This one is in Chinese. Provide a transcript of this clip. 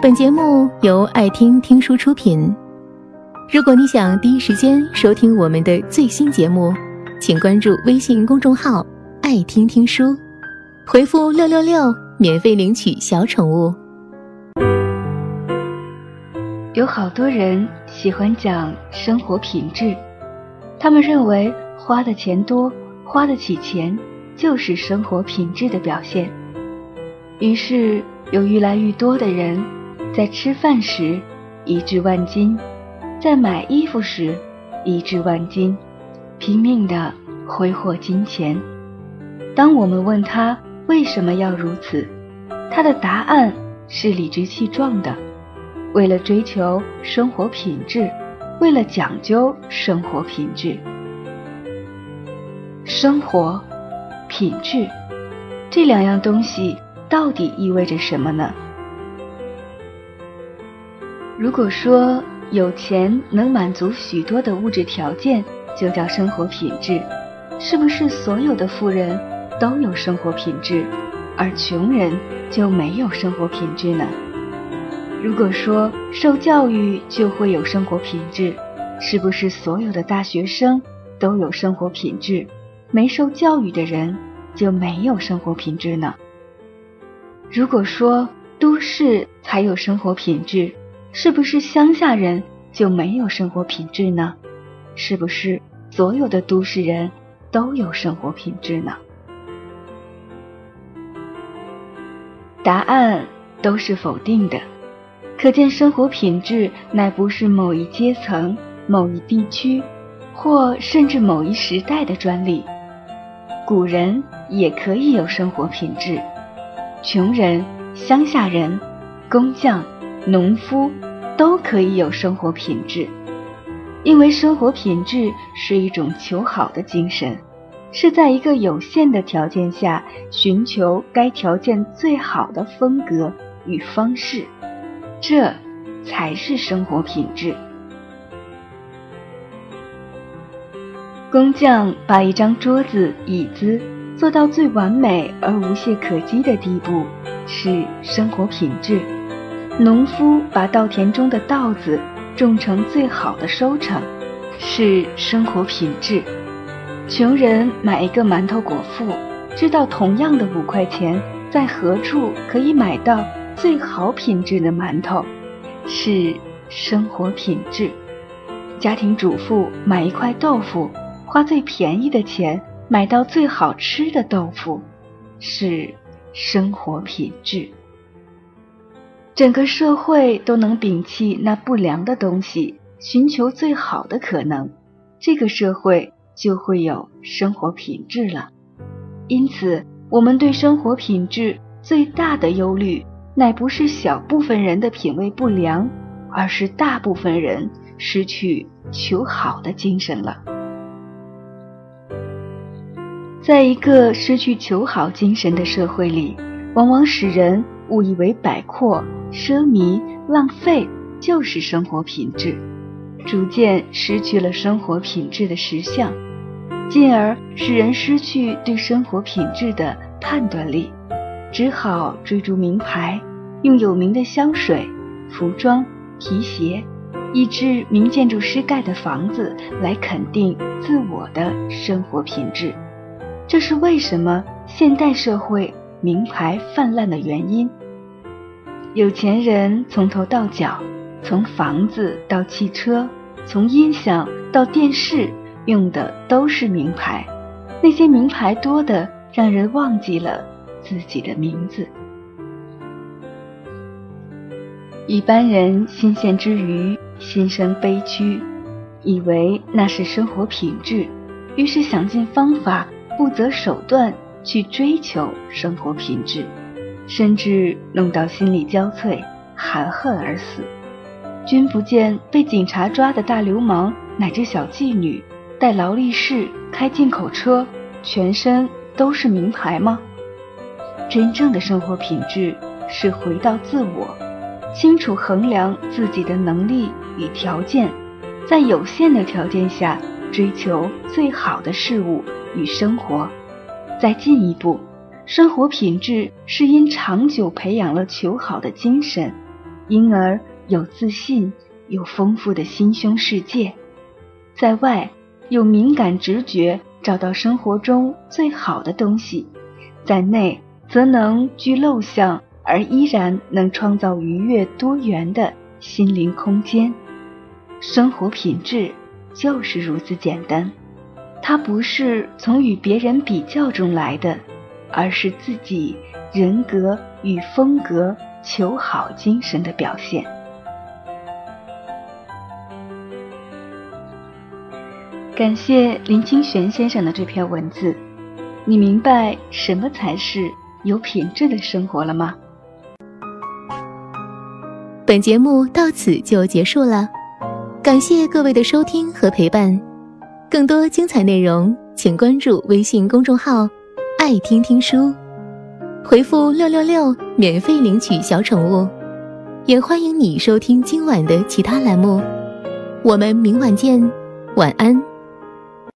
本节目由爱听听书出品。如果你想第一时间收听我们的最新节目，请关注微信公众号“爱听听书”，回复“六六六”免费领取小宠物。有好多人喜欢讲生活品质，他们认为花的钱多、花得起钱就是生活品质的表现。于是有愈来愈多的人在吃饭时一掷万金，在买衣服时一掷万金，拼命的挥霍金钱。当我们问他为什么要如此，他的答案是理直气壮的。为了追求生活品质，为了讲究生活品质，生活品质这两样东西到底意味着什么呢？如果说有钱能满足许多的物质条件，就叫生活品质，是不是所有的富人都有生活品质，而穷人就没有生活品质呢？如果说受教育就会有生活品质，是不是所有的大学生都有生活品质？没受教育的人就没有生活品质呢？如果说都市才有生活品质，是不是乡下人就没有生活品质呢？是不是所有的都市人都有生活品质呢？答案都是否定的。可见，生活品质乃不是某一阶层、某一地区，或甚至某一时代的专利。古人也可以有生活品质，穷人、乡下人、工匠、农夫都可以有生活品质，因为生活品质是一种求好的精神，是在一个有限的条件下寻求该条件最好的风格与方式。这才是生活品质。工匠把一张桌子、椅子做到最完美而无懈可击的地步，是生活品质；农夫把稻田中的稻子种成最好的收成，是生活品质；穷人买一个馒头果腹，知道同样的五块钱在何处可以买到。最好品质的馒头是生活品质。家庭主妇买一块豆腐，花最便宜的钱买到最好吃的豆腐，是生活品质。整个社会都能摒弃那不良的东西，寻求最好的可能，这个社会就会有生活品质了。因此，我们对生活品质最大的忧虑。乃不是小部分人的品味不良，而是大部分人失去求好的精神了。在一个失去求好精神的社会里，往往使人误以为摆阔、奢靡、浪费就是生活品质，逐渐失去了生活品质的实相，进而使人失去对生活品质的判断力，只好追逐名牌。用有名的香水、服装、皮鞋，以致名建筑师盖的房子来肯定自我的生活品质，这是为什么现代社会名牌泛滥的原因。有钱人从头到脚，从房子到汽车，从音响到电视，用的都是名牌。那些名牌多的，让人忘记了自己的名字。一般人新鲜之余，心生悲屈，以为那是生活品质，于是想尽方法，不择手段去追求生活品质，甚至弄到心力交瘁，含恨而死。君不见被警察抓的大流氓乃至小妓女，戴劳力士，开进口车，全身都是名牌吗？真正的生活品质是回到自我。清楚衡量自己的能力与条件，在有限的条件下追求最好的事物与生活。再进一步，生活品质是因长久培养了求好的精神，因而有自信，有丰富的心胸世界。在外有敏感直觉，找到生活中最好的东西；在内则能居陋相，而依然能创造愉悦多元的心灵空间。生活品质就是如此简单，它不是从与别人比较中来的，而是自己人格与风格求好精神的表现。感谢林清玄先生的这篇文字，你明白什么才是有品质的生活了吗？本节目到此就结束了，感谢各位的收听和陪伴。更多精彩内容，请关注微信公众号“爱听听书”，回复“六六六”免费领取小宠物。也欢迎你收听今晚的其他栏目。我们明晚见，晚安。